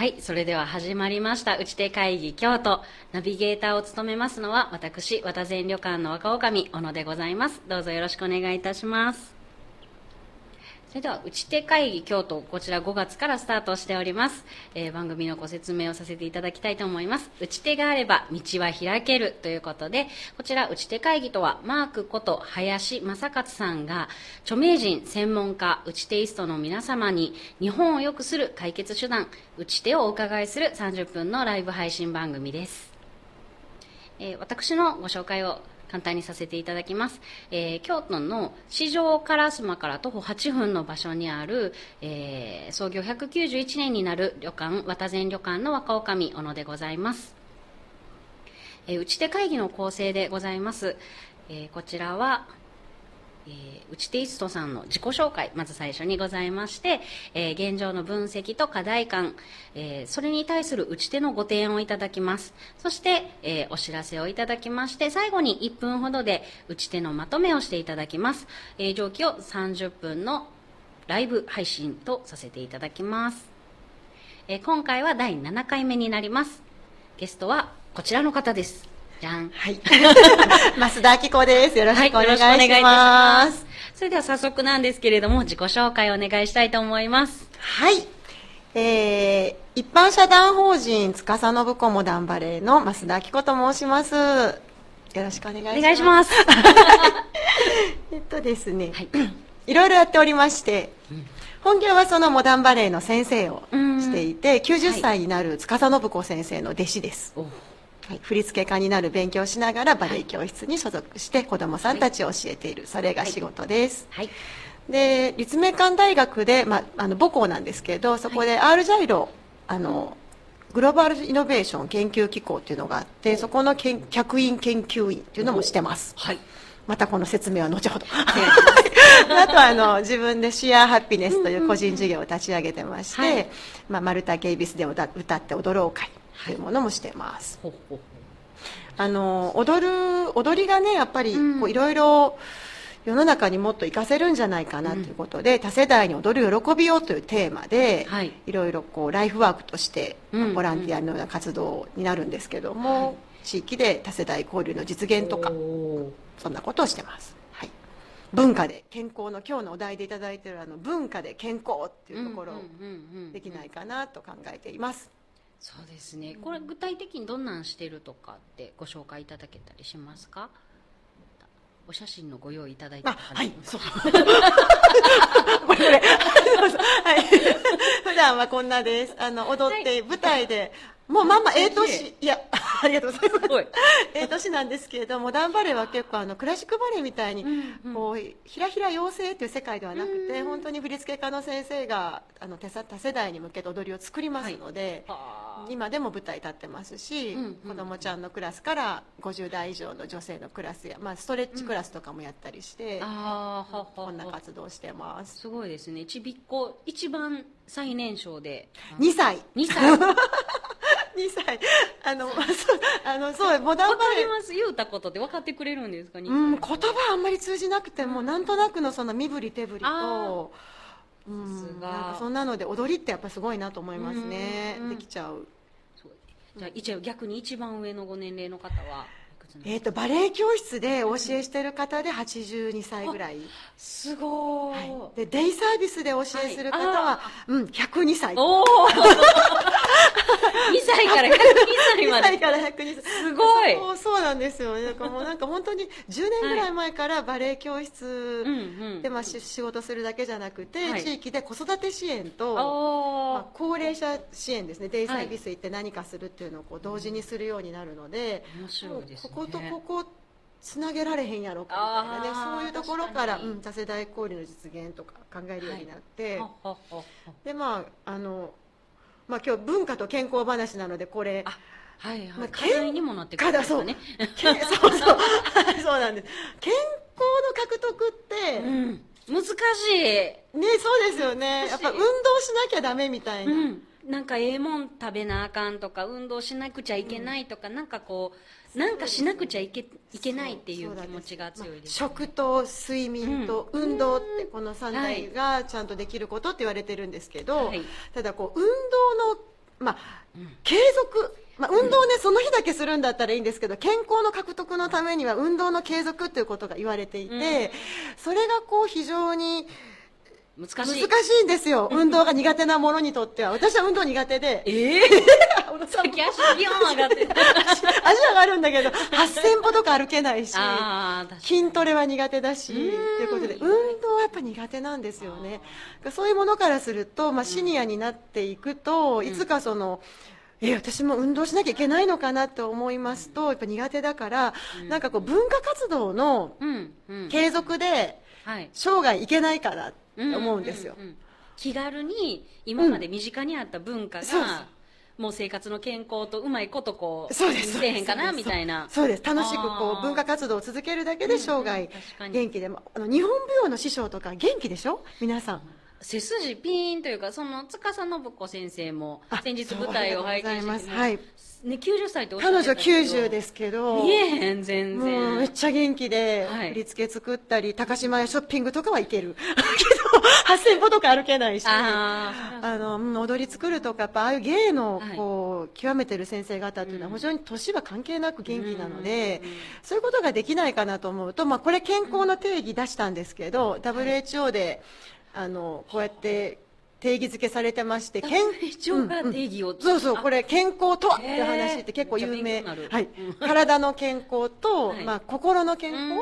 はい、それでは始まりました、打ち手会議京都。ナビゲーターを務めますのは、私、和田前旅館の若女将、小野でございます。どうぞよろしくお願いいたします。それでは、打ち手会議京都、こちら5月からスタートしております。えー番組のご説明をさせていただきたいと思います。打ち手があれば、道は開けるということで、こちら、打ち手会議とは、マークこと林正勝さんが、著名人、専門家、打ち手イストの皆様に、日本を良くする解決手段、打ち手をお伺いする30分のライブ配信番組です。えー私のご紹介を簡単にさせていただきます、えー京都の四条烏丸から徒歩8分の場所にある、えー創業191年になる旅館渡前旅館の若女将小野でございます、えー打ち手会議の構成でございます、えーこちらはえー、打ち手イストさんの自己紹介まず最初にございまして、えー現状の分析と課題感、えーそれに対する打ち手のご提案をいただきます。そして、えお知らせをいただきまして最後に1分ほどで打ち手のまとめをしていただきます、え上記を30分のライブ配信とさせていただきます、え今回は第7回目になります。ゲストはこちらの方です。じゃんはい。増田明子です。よろしくお願いします。はいよろしくお願いします。それでは早速なんですけれども、自己紹介をお願いしたいと思います。はい。えー、一般社団法人司信子モダンバレーの増田明子と申します。よろしくお願いします。お願いします。えっとですね、はいい、ろいろやっておりまして、本業はそのモダンバレーの先生をうんしていて、90歳になる司信子先生の弟子です。おはい、振付家になる勉強をしながらバレエ教室に所属して子どもさんたちを教えている、それが仕事です。はい。で立命館大学で、まあ、あの母校なんですけどそこで R ジャイロあのグローバルイノベーション研究機構っていうのがあってそこのけん客員研究員っていうのもしてます。はい。またこの説明は後ほど。あとはあの自分でシェアハピネスという個人事業を立ち上げてまして、はい。まあ、マルタ・ゲイビスで歌歌って踊ろう会というものもしてます、ほうほうあの踊る踊りがねやっぱりいろいろ世の中にもっと活かせるんじゃないかなということで、多世代に踊る喜びをというテーマで、はい。い、ろいろこうライフワークとして、うん。ボランティアのような活動になるんですけども、地域で多世代交流の実現とかおそんなことをしてます、はい、文化で健康の今日のお題でいただいているあの文化で健康っていうところをうんうんうんうん。できないかなと考えています、そうですね。これ具体的にどんなんしてるとかってご紹介いただけたりしますか？お写真のご用意いただいてあ、はい、そう。これこれ。はい。普段はこんなです。あの、踊って舞台で、もうまんま、ええ年、いや、ありがとうございます。すごい。ええ年なんですけれども、モダンバレーは結構あの、クラシックバレエみたいに、うんうんこう、ひらひら妖精っていう世界ではなくて、うん本当に振付家の先生が、あの、手さ多世代に向けて踊りを作りますので、はあ今でも舞台立ってますし、うんうん子供ちゃんのクラスから50代以上の女性のクラスや、まあ、ストレッチクラスとかもやったりして、あーはははこんな活動をしてます。すごいですね。ちびっこ、一番最年少で。2歳。2歳。2歳。あの、そう、あの、そう、モダンバレー。ります。言うたことって分かってくれるんですか？うん、言葉あんまり通じなくても、なんとなくのその身振り手振りと、うん、が。なんかそんなので踊りってやっぱすごいなと思いますね。うん。できちゃう。じゃあ一応逆に一番上のご年齢の方はえっ、と、バレエ教室でお教えしてる方で82歳ぐらい。すごはい。ーい。で、デイサービスでお教えする方はい。は、うん、102歳。おお2歳から102歳ま2歳で。から102歳。すごいそうそうなんですよね。だからもうなんか本当に10年ぐらい前からバレエ教室。で、まあ、し仕事するだけじゃなくて、はい。地域で子育て支援と、まおあ、高齢者支援ですね。デイサービス行って何かするっていうのをこう同時にするようになるので、面白いですね。こことここつなげられへんやろかみたいなね。そういうところから、うん、多世代交流の実現とか考えるようになって、はははは。でまああのまあ今日文化と健康話なのでこれあはいはい。まあ課題にもなってくるんですかね。け そうそう そうなんです健康の獲得って、うん。難しい。ねそうですよねやっぱ運動しなきゃダメみたいな、うん、なんかええもん食べなあかんとか運動しなくちゃいけないとか、なんかこうなんかしなくちゃいけいけないっていう気持ちが強いです、まあ食と睡眠と運動ってこの3体がちゃんとできることって言われてるんですけど、はい。ただこう運動のまあ、継続、まあ、運動ね、その日だけするんだったらいいんですけど、健康の獲得のためには運動の継続ということが言われていて、それがこう非常に難難しい。しいんですよ。運動が苦手なものにとっては。私は運動苦手で、ええ 小野さん足ビヨーン上がってる。足上がるんだけど、8000歩とか歩けないし。筋トレは苦手だし、ということで、運動はやっぱ苦手なんですよね。そういうものからすると、まあ、シニアになっていくと、いつかその、え、私も運動しなきゃいけないのかなと思いますと、やっぱ苦手だから、なんかこう、文化活動のうん、うん。継続で、はい。生涯いけないかなって思うんですよ。うううん気軽に今まで身近にあった文化が、そうそうもう生活の健康とうまいことこうそうです。せえへんかなみたいなそうです。楽しくこう、文化活動を続けるだけで生うん涯うん確かに元気で、まあの、日本舞踊の師匠とか元気でしょ？皆さん。背筋ピーンというかその司信子先生もあ先日舞台を拝見してます。はい。ね、90歳っておっしゃっ彼女てたけど。90ですけど、見えへん全もうめっ然ちゃ元気で、はい。振り付け作ったり、高島屋ショッピングとかは行ける。けど、8000歩とか歩けないし、あの、うん踊り作るとか、やっぱああいう芸のはい、こう、極めてる先生方っていうのは、うん。非常に年は関係なく元気なのでうんうんうん、そういうことができないかなと思うと、まあ、これ健康の定義出したんですけど、WHO で、あの、こうやって、定義づけされてまして、健 WHO が定義をそうそう、あこれ健康とはって話って結構有名。はい。うん。体の健康と、はい。まあ心の健康。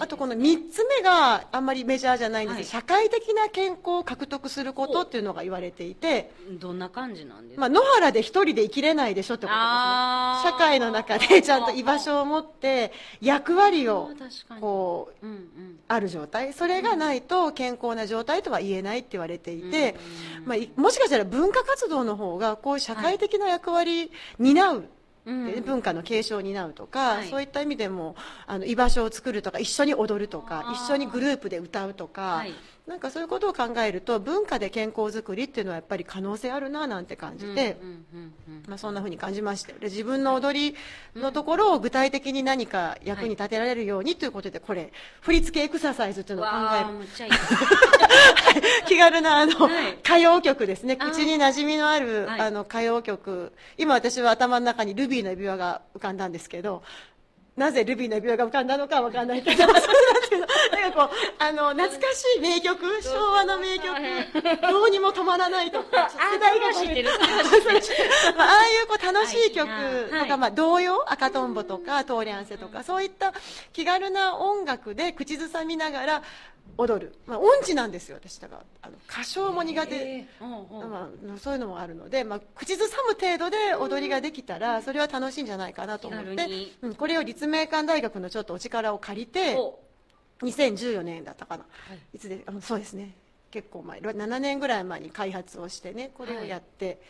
あとこの三つ目があんまりメジャーじゃないんですはい。社会的な健康を獲得することっていうのが言われていて、どんな感じなんですか、まあ野原で一人で生きれないでしょってことですね社会の中でちゃんと居場所を持って、役割をこう、うんうん。ある状態。それがないと健康な状態とは言えないって言われていて、うんまあ、いもしかしたら文化活動の方がこういう社会的な役割担う、うん。で文化の継承を担うとか、はい。そういった意味でもあの居場所を作るとか一緒に踊るとか一緒にグループで歌うとか、はいなんかそういうことを考えると文化で健康づくりっていうのはやっぱり可能性あるななんて感じて。そんな風に感じましたよ。で自分の踊りのところを具体的に何か役に立てられるようにということでこれ振り付けエクササイズというのを考わえる 気軽なあの、はい。歌謡曲ですね。口に馴染みのあるはい。あの歌謡曲。今私は頭の中にルビーの指輪が浮かんだんですけどなぜルビーの指輪が浮かんだのかは分かんないけどけどなんかこうあの懐かしい名曲昭和の名曲どうにも止まらないとか 世代が知ってるまあ、ああいうこう楽しい曲とか、まあ、童謡赤とんぼとかトーリャンセとかそういった気軽な音楽で口ずさみながら踊る、まあ、音痴なんですよ私だから。あの歌唱も苦手、えー。うんうん。まあ、そういうのもあるので、まあ、口ずさむ程度で踊りができたらそれは楽しいんじゃないかなと思ってうん、これを立命館大学のちょっとお力を借りてお2014年だったかな、はい。い、つであのそうですね。結構前。7年ぐらい前に開発をしてねこれをやって、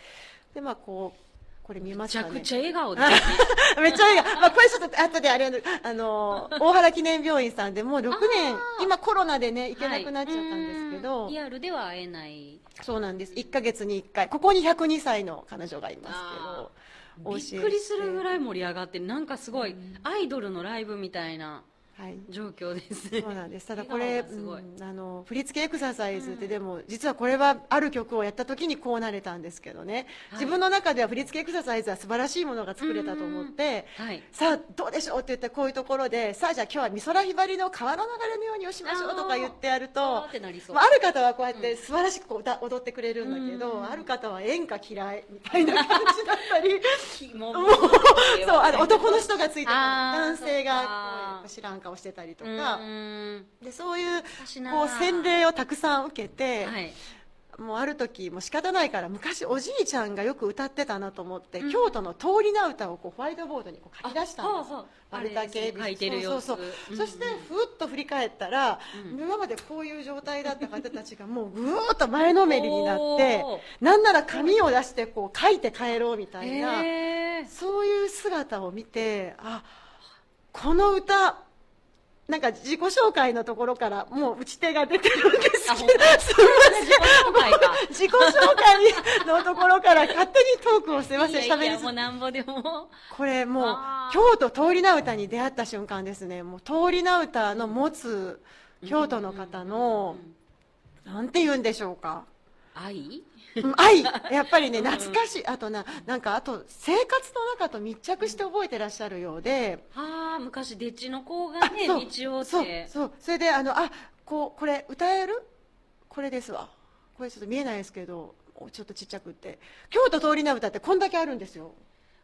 でまあこうこれ見ますかね。ちゃくちゃ笑顔で。めっちゃいいが、まあ、これちょっと後であれあの 大原記念病院さんでもう6年あ今コロナでね行けなくなっちゃったんですけど、はい。うん。リアルでは会えない。そうなんです。1か月に1回。ここに102歳の彼女がいますあけど。びっくりするぐらい盛り上がってなんかすごいアイドルのライブみたいなはい。状況ですね。そうなんです。ただこれ、うんあの振り付けエクササイズってでも、実はこれはある曲をやった時にこうなれたんですけどね、はい。自分の中では振り付けエクササイズは素晴らしいものが作れたと思って、はい。さあどうでしょうって言ってこういうところでさあじゃあ今日は美空ひばりの川の流れのようにをしましょうとか言ってやるとってなりそう。まあ、ある方はこうやって素晴らしくこう歌踊ってくれるんだけど、うんある方は演歌嫌いみたいな感じだったり。もうそうあの男の人がついて男性がこう知らん顔してたりとうか、ん。でそういうこう洗礼をたくさん受けて、はい。もうある時もう仕方ないから昔おじいちゃんがよく歌ってたなと思って、うん。京都の通り名歌をこうホワイトボードにこう書き出したんです丸竹あれですね。書いてる様子そうそうそう。うんそしてふっと振り返ったら、うん。今までこういう状態だった方たちがもうぐーっと前のめりになってなんなら紙を出してこう書いて帰ろうみたいな、そういう姿を見てあこの歌なんか自己紹介のところからもう打ち手が出てるんですけど。すみません自己紹介か。自己紹介のところから勝手にトークをすみません喋りすもうなんぼでも。これもう京都通り名歌に出会った瞬間ですね。もう通り名歌の持つ京都の方のなんて言うんでしょうか。愛？うん愛やっぱりね懐かしい。あとななんかあと生活の中と密着して覚えてらっしゃるようで。ああ昔デッチの子があねそう。道をっそうてそう。それであのあこうこれ歌える？これですわ。これちょっと見えないですけどちょっとちっちゃくって。京都通り名歌ってこんだけあるんですよ。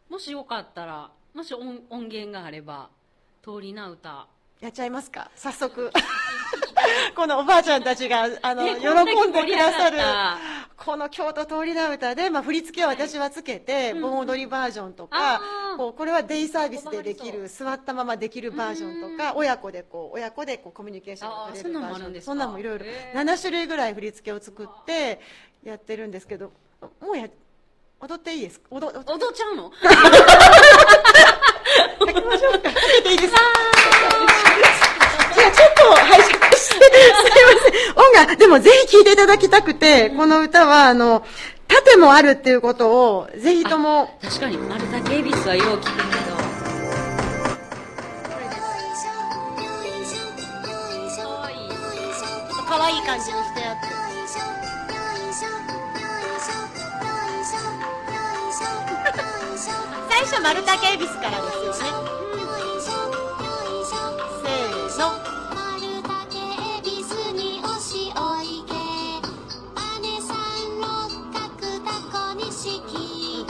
もしよかったらもし音音源があれば通りな歌。やっちゃいますか。早速。このおばあちゃんたちがあの、ね喜んでくださるこの京都通り名歌で、まあ、振り付けは私はつけて、うん。盆踊りバージョンとか、こうこれはデイサービスでできこる座ったままできるバージョンとか、親子でこう親子でこうコミュニケーションが取れるバージョンそんなんもいろいろ。へー。7種類ぐらい振り付けを作ってやってるんですけどもうや踊っていいですか？踊踊っちゃうの？てきましょうか。いいです。かじゃあちょっと拝借して、すいません。音楽、でもぜひ聴いていただきたくて、この歌は、あの、盾もあるっていうことを、ぜひとも、確かに丸竹恵比寿はよう聞くけどかわいい可愛い感じにしてあって。最初、丸竹恵比寿からですよね。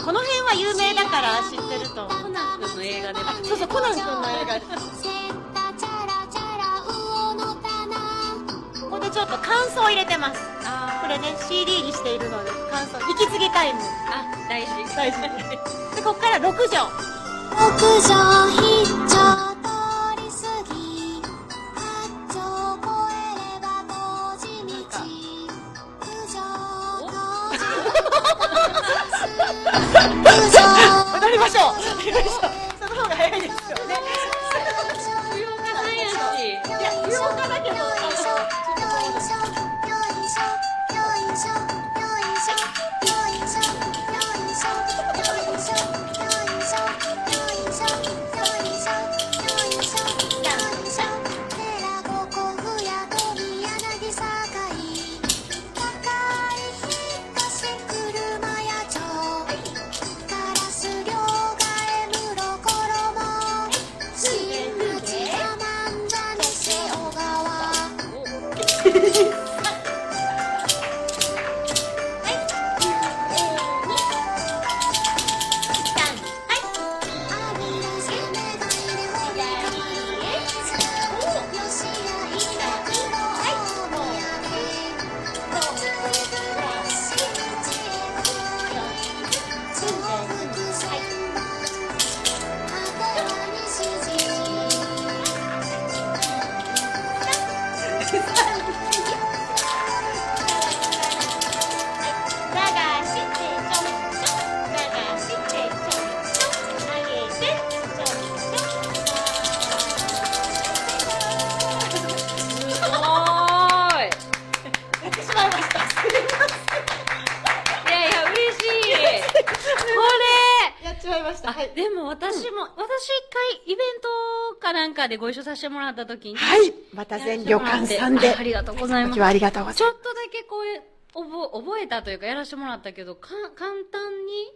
この辺は有名だから知ってると思う。コナン君の映画でもねそうそう、コナン君の映画。ここでちょっと感想を入れてます。これね、CD にしているので、感想、息継ぎタイム。あ大事大事。で、ここから6条。屋上必聴ベントかなんかでご一緒させてもらった時に、はい。また全旅館さんで。あありがとうございます今日はありがとうございまちょっとだけこう覚覚えたというかやらせてもらったけどか簡単に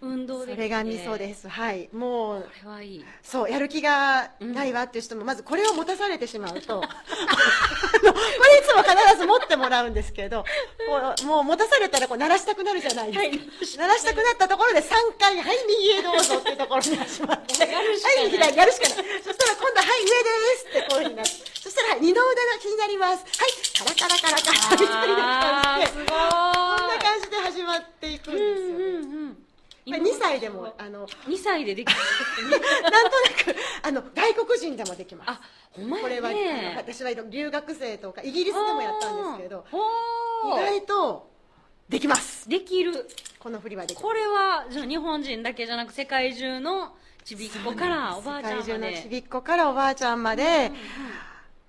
運動す。できてそれがミソです。はい。もうそう、やる気がないわっていう人も、まずこれを持たされてしまうと、これいつも必ず持ってもらうんですけど、こうもう持たされたらこう鳴らしたくなるじゃないですか。鳴らしたくなったところで3回、はい、右へどうぞっていうところに始まって、はい、左、やるしかない。そしたら今度は、はい、上ですってこういうふうになって、そしたら、はい、二の腕が気になります。はい、カラカラカラカラ、みたいな感じで、こんな感じで始まっていくんですよね。うんうんうんこれ2歳でも、あの、2歳でできる なんとなく、あの、外国人でもできます。あほんまやこれは、あのね私は留学生とか、イギリスでもやったんですけど、意外とできます。できる。この振りはできます。これはじゃあ日本人だけじゃなく世界中のちびっこからおばあちゃんま世界中のでちびっこからおばあちゃんまで、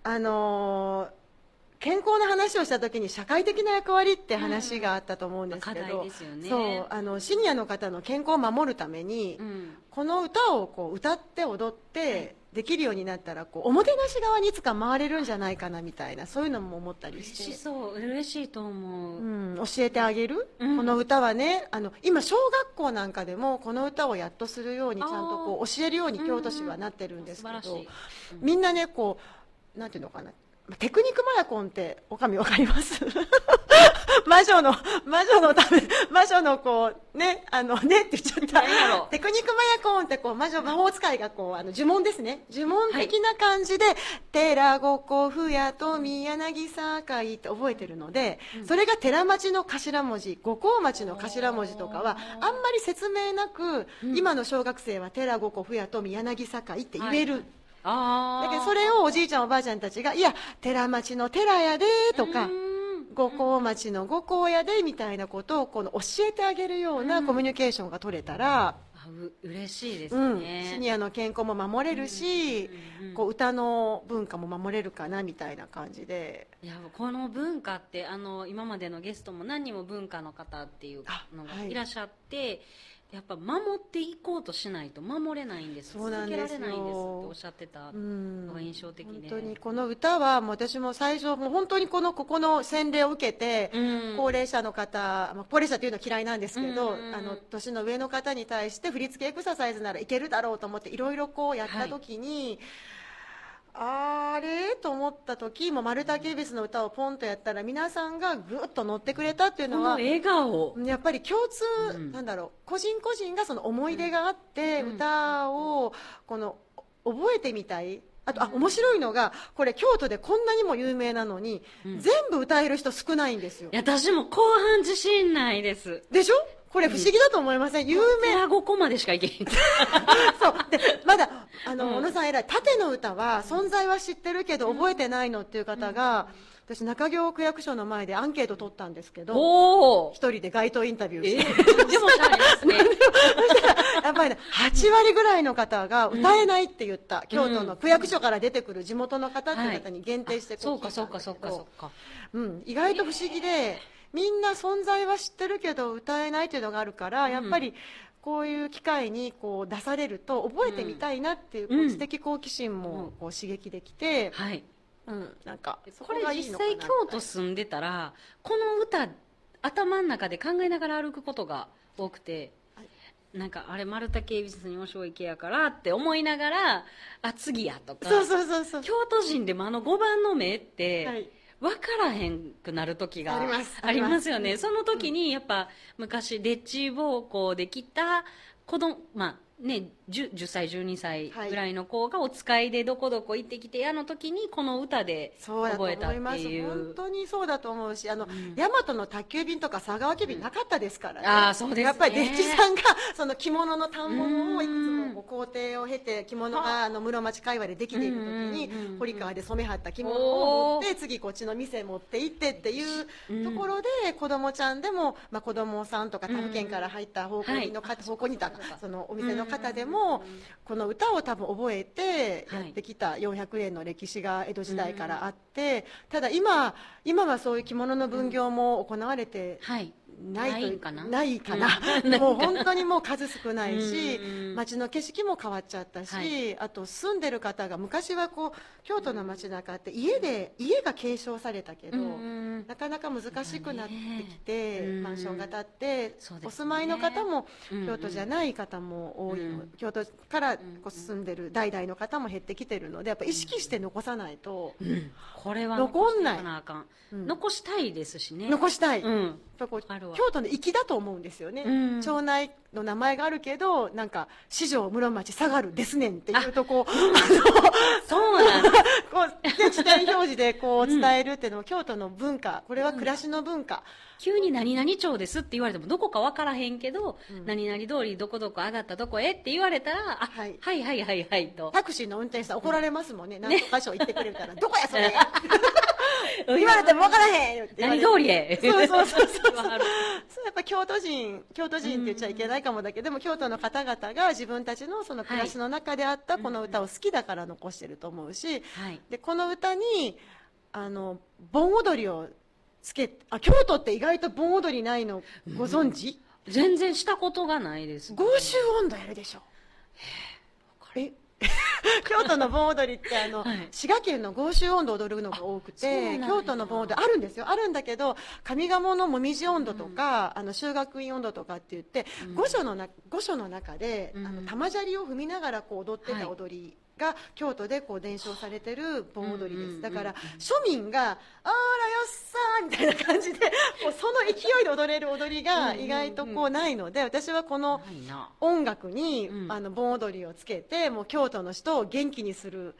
あのー健康の話をした時に社会的な役割って話があったと思うんですけど、そうあのシニアの方の健康を守るために、うん。この歌をこう歌って踊ってできるようになったらこうおもてなし側にいつか回れるんじゃないかなみたいなそういうのも思ったり嬉して。しそう。嬉しいと思う、うん、教えてあげる、うん。この歌はねあの今小学校なんかでもこの歌をやっとするようにちゃんとこう教えるように京都市はなってるんですけど、うん。素晴らしい。みんなねこうなんていうのかなテクニックマヤコンっておかみわかります？魔女の魔女のため魔女のこうねあのねって言っちゃった。テクニックマヤコンってこう魔女魔法使いがこうあの呪文ですね。呪文的な感じで「寺子古府やと宮柳堺」って覚えてるので、それが寺町の頭文字五光町の頭文字とかはあんまり説明なく、今の小学生は寺子古府やと宮柳堺って言える、はいだけどそれをおじいちゃんおばあちゃんたちが「いや寺町の寺やで」とか「五光町の五光やで」みたいなことをこの教えてあげるようなコミュニケーションが取れたら、あう嬉しいですうん。ね、シニアの健康も守れるし、こう歌の文化も守れるかなみたいな感じで。いやこの文化ってあの今までのゲストも何人も文化の方っていうのがいらっしゃって、やっぱ守っていこうとしないと守れないんです。そうなんですよ。続けられないんですっておっしゃってたうんのが印象的で、本当にこの歌はもう私も最初もう本当にこのここの洗礼を受けて、うん。高齢者の方、まあ、高齢者というのは嫌いなんですけど、うんうん。うんあの年の上の方に対して振り付けエクササイズならいけるだろうと思っていろいろこうやった時に、あれ？と思った時もう丸竹恵比寿の歌をポンとやったら皆さんがぐっと乗ってくれたっていうのは笑顔。やっぱり共通、うん。なんだろう個人個人がその思い出があって、うん。歌をこの覚えてみたい。あと、あ面白いのがこれ京都でこんなにも有名なのに、うん。全部歌える人少ないんですよ。いや私も後半自信ないです。でしょ？これ不思議だと思いません、有名。寺5個までしかいけへん。そう。でまだあの、うん。小野さん偉い。縦の歌は存在は知ってるけど覚えてないのっていう方が、私中京区役所の前でアンケート取ったんですけど一人で街頭インタビューえして、ー、でもしゃれですね。やっぱりね、8割ぐらいの方が歌えないって言った、京都の区役所から出てくる地元の方っていう方に限定してこそうか聞いたんだけどそうかそうかそうか。うん、意外と不思議で、みんな存在は知ってるけど歌えないっていうのがあるから、やっぱりこういう機会にこう出されると覚えてみたいなっていう,、こううん知的好奇心もこう刺激できて、はい。うん、なんかそこれ実際京都住んでたらこの歌頭の中で考えながら歩くことが多くて、なんかあれ丸竹恵比寿に面白い池やからって思いながらあ次やとかそうそうそうそう。京都人でもあの5番の目って、はい分からへんくなる時があります。ありますよね。その時にやっぱ昔レッチ暴行できた子供まあね 10, 10歳12歳ぐらいの子がお使いでどこどこ行ってきてあの時にこの歌で覚えたっ思います。ていう。本当にそうだと思うしあの、ん。大和の宅急便とか佐川急便なかったですからね、あーそうですね。やっぱりデッチさんが その着物の反物をいくつもこう工程を経て着物があの室町界隈でできていく時にうんうんうんうん。堀川で染めはった着物を持って次こっちの店持って行ってっていうところで子供ちゃんでも、まあ、子供さんとか他府県から入った方向の方、方向にいたそのお店の方でもこの歌を多分覚えてやってきた400年の歴史が江戸時代からあってただ今今はそういう着物の分業も行われてはい。ないとないかな。ないかな、うん。もう本当にもう数少ないしうん。街の景色も変わっちゃったし、はい。あと住んでる方が昔はこう京都の街中って家で家が継承されたけど、うんなかなか難しくなってきて、うん。マンションが建って、お住まいの方もうん京都じゃない方も多い京都からこう住んでる代々の方も減ってきてるのでやっぱ意識して残さないと、うん。これは残ん。ない。残したいですしね。残したい、やっうんぱこうあるわ京都の粋だと思うんですよね、うん。町内の名前があるけどなんか四条室町下がるですねんっていうとこ。う そうなんです こうで地点表示でこう伝えるっていうのも京都の文化。これは暮らしの文化、急に何々町ですって言われてもどこか分からへんけど、何々通りどこどこ上がったとこへって言われたら、あ、はい。はい、はいはいはいと。タクシーの運転手さん怒られますもんね、何とか所行ってくれたら、どこやそれ 言われても分からへんって何通りへそうそうそうそうそう。やっぱ京都人京都人って言っちゃいけないかもだけど、でも京都の方々が自分たちのその暮らしの中であったこの歌を好きだから残してると思うし、はい。でこの歌にあの盆踊りをつけあ京都って意外と盆踊りないのご存知、全然したことがないです。合衆温度やるでしょ。え京都の盆踊りってあの、はい。滋賀県の合衆温度を踊るのが多くて京都の盆踊りあるんですよ。あるんだけど上賀茂のもみじ温度とか、あの修学院温度とかって言って、御所のな御所の中で、うん。あの玉砂利を踏みながらこう踊ってはい。た踊りが、京都でこう伝承されてる盆踊りです、うんうんうんだから庶民が「あらよっさー」みたいな感じでもうその勢いで踊れる踊りが意外とこうないので私はこの。音楽に、うん。あの盆踊りをつけてもう京都の人を元気にする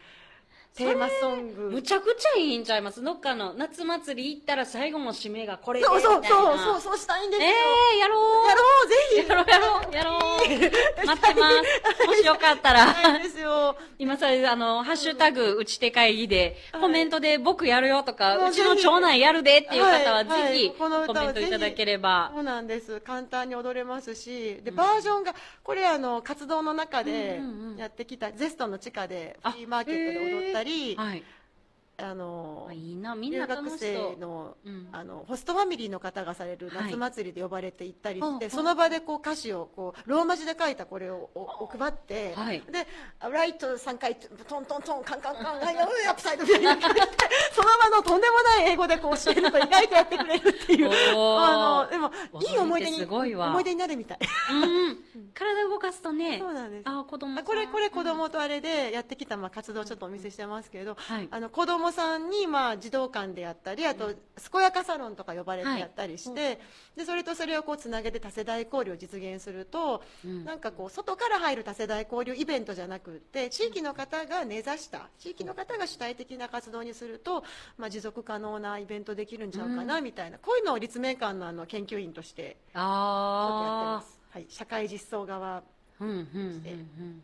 テーマソング。むちゃくちゃいいんちゃいます？どっかの夏祭り行ったら最後の締めがこれでそうそうそうそうそうしたいんですよ、ええー、やろう。やろうぜひ。やろうやろうやろう。待ってます。もしよかったら。今さ、あの、ハッシュタグ、打ち手会議で、はい。コメントで僕やるよとか、もううちのぜひ長男やるでっていう方は、はい。はい。ぜひ、コメントいただければ。そ。うなんです。簡単に踊れますし。でバージョンがこれあの活動の中でうんうんうん。やってきた、ゼストの地下であフリーマーケットで踊ったり、はい。のあいいな、みん留な楽学生。の,、うんあのホストファミリーの方がされるはい夏祭りで呼ばれて行ったりして、その場でこう歌詞をこうローマ字で書いたこれをおお配って、はいでライト3回トントントンカンカンカンはいアップサイドみたいなその場のとんでもない英語でこう教えると意外とやってくれるっていうあのでもいい思い出に思い出になるみたいうん。体動かすとね。そうなんですあ、子供。これこれ子供とあれでやってきたまあ活動をちょっとお見せしてますけど、はいあの子供さんにまあ児童館でやったりあと健やかサロンとか呼ばれてやったりして、でそれとそれをこうつなげて多世代交流を実現すると、うん。なんかこう外から入る多世代交流イベントじゃなくって地域の方が根ざした地域の方が主体的な活動にすると、まあ、持続可能なイベントできるんちゃうかなみたいな、こういうのを立命館のあの研究員としてちょっとやってまあす、はい、社会実装側あ。うん、うん、うん、うん。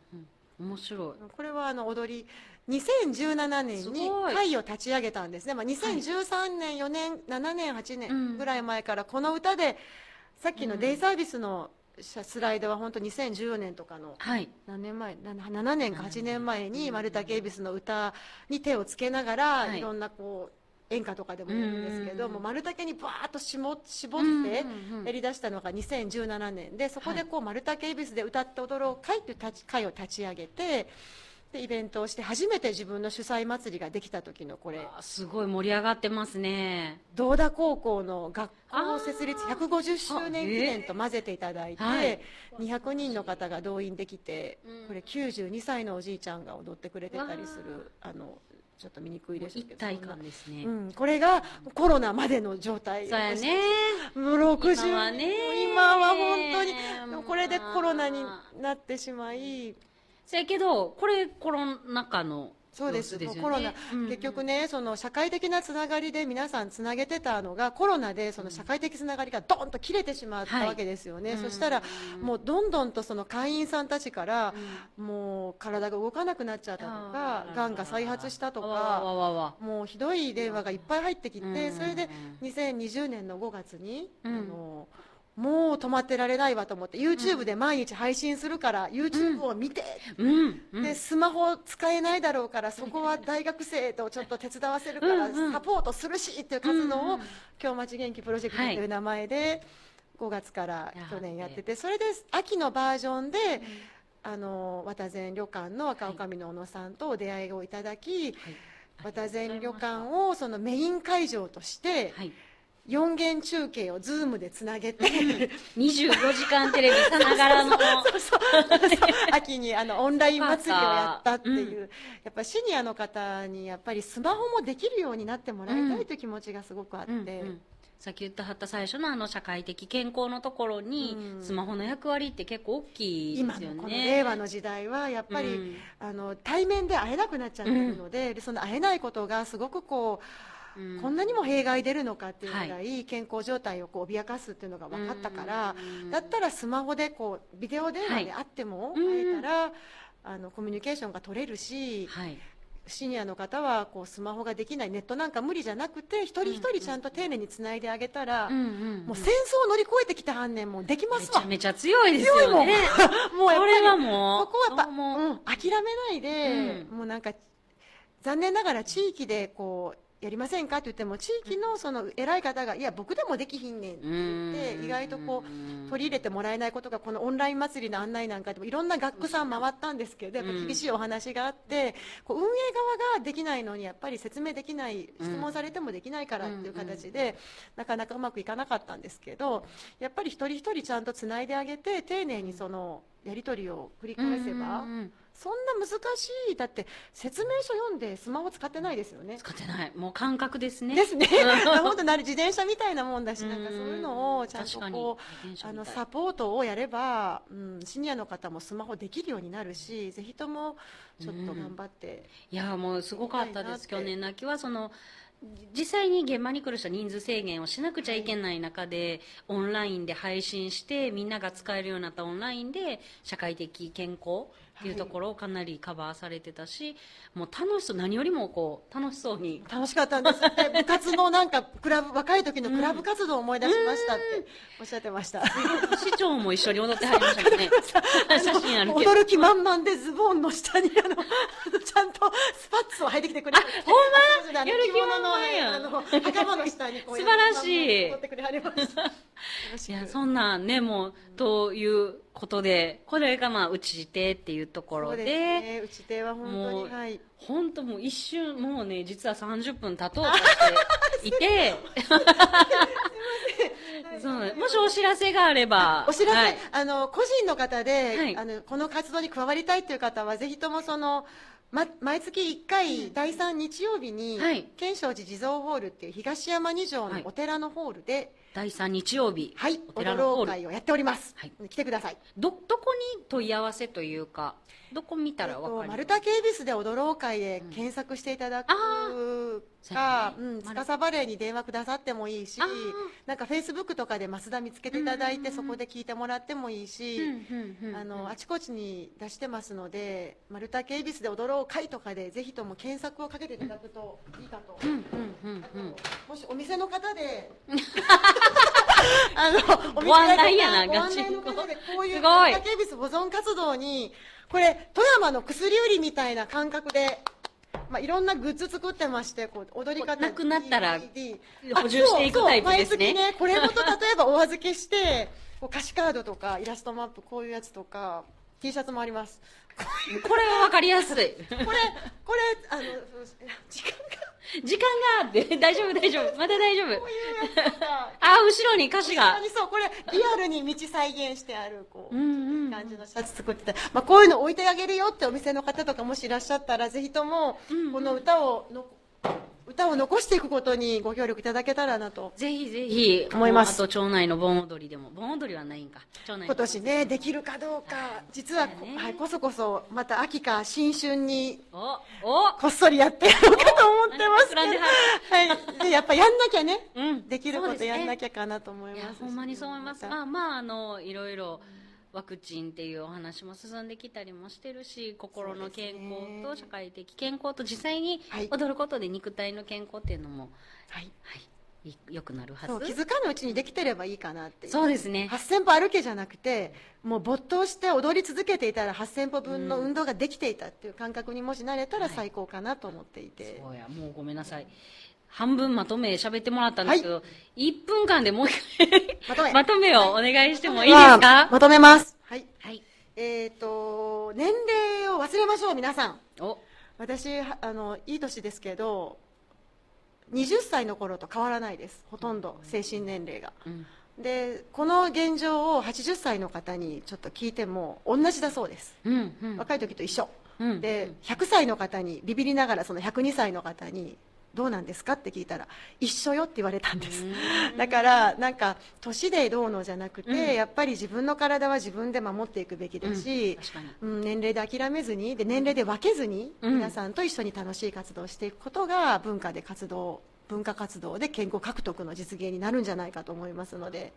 うん。面白い。これはあの踊り2017年に会を立ち上げたんですね、まあ、2013年、4年7年8うん年ぐらい前からこの歌でさっきのデイサービスのスライドは本当2014年とかのはい。何年前な7年か8年前に丸竹恵比寿の歌に手をつけながら、はい。い、ろんなこう演歌とかでもやるんですけど、うんもう丸竹にバーッと絞絞っうんてやりだしたのが2017年でそこでこう丸竹恵比寿で歌って踊ろう会という会を立ち上げてでイベントをして初めて自分の主催祭りができた時のこれ。あすごい盛り上がってますね。道田高校の学校設立150周年記念と混ぜていただいて、あはい。200人の方が動員できて、うん。これ92歳のおじいちゃんが踊ってくれてたりするあのちょっと見にくいですけど。一体感ですね。うん、これがコロナまでの状態そうやね。もう60今はね。今は本当にこれでまあコロナになってしまいせやけど、これコロナ禍のそうです。ねコロナ、うん。結局ねその社会的なつながりで皆さんつなげてたのがコロナでその社会的つながりがドーンと切れてしまったはい。わけですよね、うん。そしたらもうどんどんとその会員さんたちから、もう体が動かなくなっちゃったとかがんが再発したとかもうひどい電話がいっぱい入ってきて、うん。それで2020年の5月に、うん。あのもう止まってられないわと思って YouTube で毎日配信するから、YouTube を見て、でスマホ使えないだろうからそこは大学生とちょっと手伝わせるからサポートするしっていう活動をうんうん「今日町元気プロジェクト」という名前で5月から去年やっててそれで秋のバージョンであの渡前旅館の赤女将の小野さんとお出会いをいただき渡前旅館をそのメイン会場としてはい。4元中継をズームでつなげて。24時間テレビさながらの。秋にあのオンライン祭りをやったっていう、うんやっぱシニアの方にやっぱりスマホもできるようになってもらいたいという気持ちがすごくあって、うんうんさっき言ったはった最初のあの社会的健康のところにう。んスマホの役割って結構大きいで今すよね。のこの令和の時代はやっぱり、うんあの対面で会えなくなっちゃってるので,で、その会えないことがすごくこう、うん。こんなにも弊害出るのかっていうぐらい健康状態をこう脅かすっていうのが分かったから、うん。だったらスマホでこうビデオ電話であっても会えたら、あのコミュニケーションが取れるし、はい。シニアの方はこうスマホができないネットなんか無理じゃなくて一人一人ちゃんと丁寧につないであげたら、うんうんもう戦争を乗り越えてきた反面もうできますわ。めちゃめちゃ強いですよね。もうやっぱりこれはもうここはやっぱ、もううん、諦めないで、うん。もうなんか残念ながら地域でこうやりませんか？って言っても地域のその偉い方がいや僕でもできひんねんって言って意外とこう取り入れてもらえないことがこのオンライン祭りの案内なんかでもいろんな学区さん回ったんですけどやっぱ厳しいお話があってこう運営側ができないのにやっぱり説明できない質問されてもできないからっていう形でなかなかうまくいかなかったんですけどやっぱり一人一人ちゃんとつないであげて丁寧にそのやり取りを繰り返せばそんな難しいだって説明書読んでスマホ使ってないですよね。使ってないもう感覚ですねですね うん。本当なる自転車みたいなもんだし、なんかそういうのをちゃんとこう、あのサポートをやれば、うん、シニアの方もスマホできるようになるし、ぜひともちょっと頑張って。いやもうすごかったです去年の秋はその実際に現場に来る人は人数制限をしなくちゃいけない中で、オンラインで配信してみんなが使えるようになったオンラインで社会的健康っていうところをかなりカバーされてたし、もう楽しそう何よりもこう楽しそうに。楽しかったんです。部活のなんかクラブ若い時のクラブ活動を思い出しましたっておっしゃってました、市長も一緒に踊ってはりましたね。写真あるけど。驚き満々でズボンの下にあのちゃんとスパッツを履いてきてくれるほんま？やる気満々や。あの袴の下にこう素晴らしい。持ってくれはりました。いやそんなんねもうということでこれがまあ打ち手っていうところでね打ち手は本当にはい。本当もう一瞬もうね実は30分経とうとしていて そうねもしお知らせがあればお知らせ、はい。あの個人の方で、はい。あのこの活動に加わりたいという方はぜひともその、ま、毎月1回、第3日曜日に、はい。建正寺地蔵ホールっていう東山二条はい。のお寺のホールで、第3日曜日、はい、お寺踊の会をやっております、はい。来てください。どどこに問い合わせというかどこ見たらえっとわかります丸太警備室で踊ろう会で検索していただくあか、そうやね。うん、司バレーに電話くださってもいいしなんかフェイスブックとかで増田見つけていただいて、そこで聞いてもらってもいいし、あのあちこちに出してますので丸太警備室で踊ろう会とかでぜひとも検索をかけていただくといいかと、もしお店の方で あのお店ご案内やなガチンコ。こういうすごい。丸太警備室保存活動にこれ富山の薬売りみたいな感覚で。まあ、いろんなグッズ作ってましてこう踊り方なくなったら補充していくタイプですね。毎月ねこれごと例えばお預けしてこう歌詞カードとかイラストマップこういうやつとか T シャツもあります。これはわかりやすい。これこれあの時間が時間があって大丈夫大丈夫。まだ大丈夫。こういうあ後ろに歌詞が。後ろにそうこれリアルに道再現してあるこう、うんうん。感じのシャツ作ってた、まあ、こういうの置いてあげるよってお店の方とかもしいらっしゃったらぜひともこの歌をの歌を残していくことにご協力いただけたらなと。ぜひぜひ。思いますあと町内の盆踊りでも。盆踊りはないんか。今年ねできるかどうか実は、ね。はい、こそこそまた秋か新春にこっそりやってやろうかと思ってますけど、はい、でやっぱやんなきゃね、うん。できることやんなゃきゃかなと思いいます。やほんまにそう思います。た。まあまああのいろいろワクチンっていうお話も進んできたりもしてるし心の健康と社会的健康と実際にはい。踊ることで肉体の健康っていうのも、はい、はい、い良くなるはそう気ずづかぬうちにできてればいいかなっていう。そうですね。8000歩歩けじゃなくてもう没頭して踊り続けていたら8000歩分の運動ができていたっていう感覚にもしなれたら最高かなと思っていて、そうや。もうごめんなさい半分まとめ喋ってもらったんですけど、1分間でもう一回まとめ。まとめをお願いしてもいいですはか？まとめます。はい。はい。えっ、と年齢を忘れましょう皆さん。お。私はあのいい年ですけど20歳の頃と変わらないです。ほとんど精神年齢が。うん。でこの現状を80歳の方にちょっと聞いても同じだそうです。うんうん。若い時と一緒、うんで100歳の方にビビりながらその102歳の方にどうなんですか？って聞いたら一緒よって言われたんです。だからなんか年でどうのじゃなくて、うん。やっぱり自分の体は自分で守っていくべきだし、確かに。うん、年齢で諦めずにで年齢で分けずに、うん。皆さんと一緒に楽しい活動をしていくことが文化で活動文化活動で健康獲得の実現になるんじゃないかと思いますので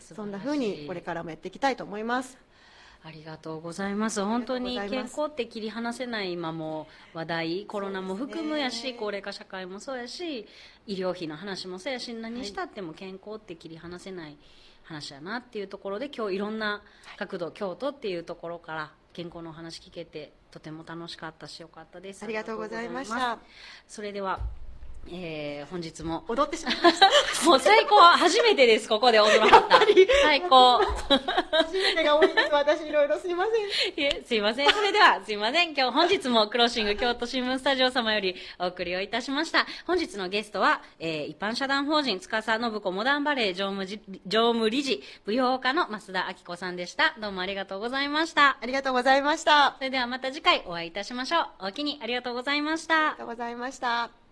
そんな風にこれからもやっていきたいと思いますありがとうございます。本当に健康って切り離せない今も話題。コロナも含むやし、高齢化社会もそうやし医療費の話もそうやし何したっても健康って切り離せない話やなっていうところで今日いろんな角度、京都っていうところから健康のお話聞けてとても楽しかったしよかったです。ありがとうございました。それではえー、本日も踊ってしまいました。もう最高初めてですここで踊らはった最高初めてが多いです。私いろいろすいません。いえ、すいません。それでは、すいません。今日、本日もクロッシング京都新聞スタジオ様よりお送りをいたしました。本日のゲストは、えー、一般社団法人司信子モダンバレー常務じ常務理事、舞踊家の増田明子さんでした。どうもありがとうございました。ありがとうございました。あそれではまた次回お会いいたしましょう。おおきにありがとうございましたりが。とうございました。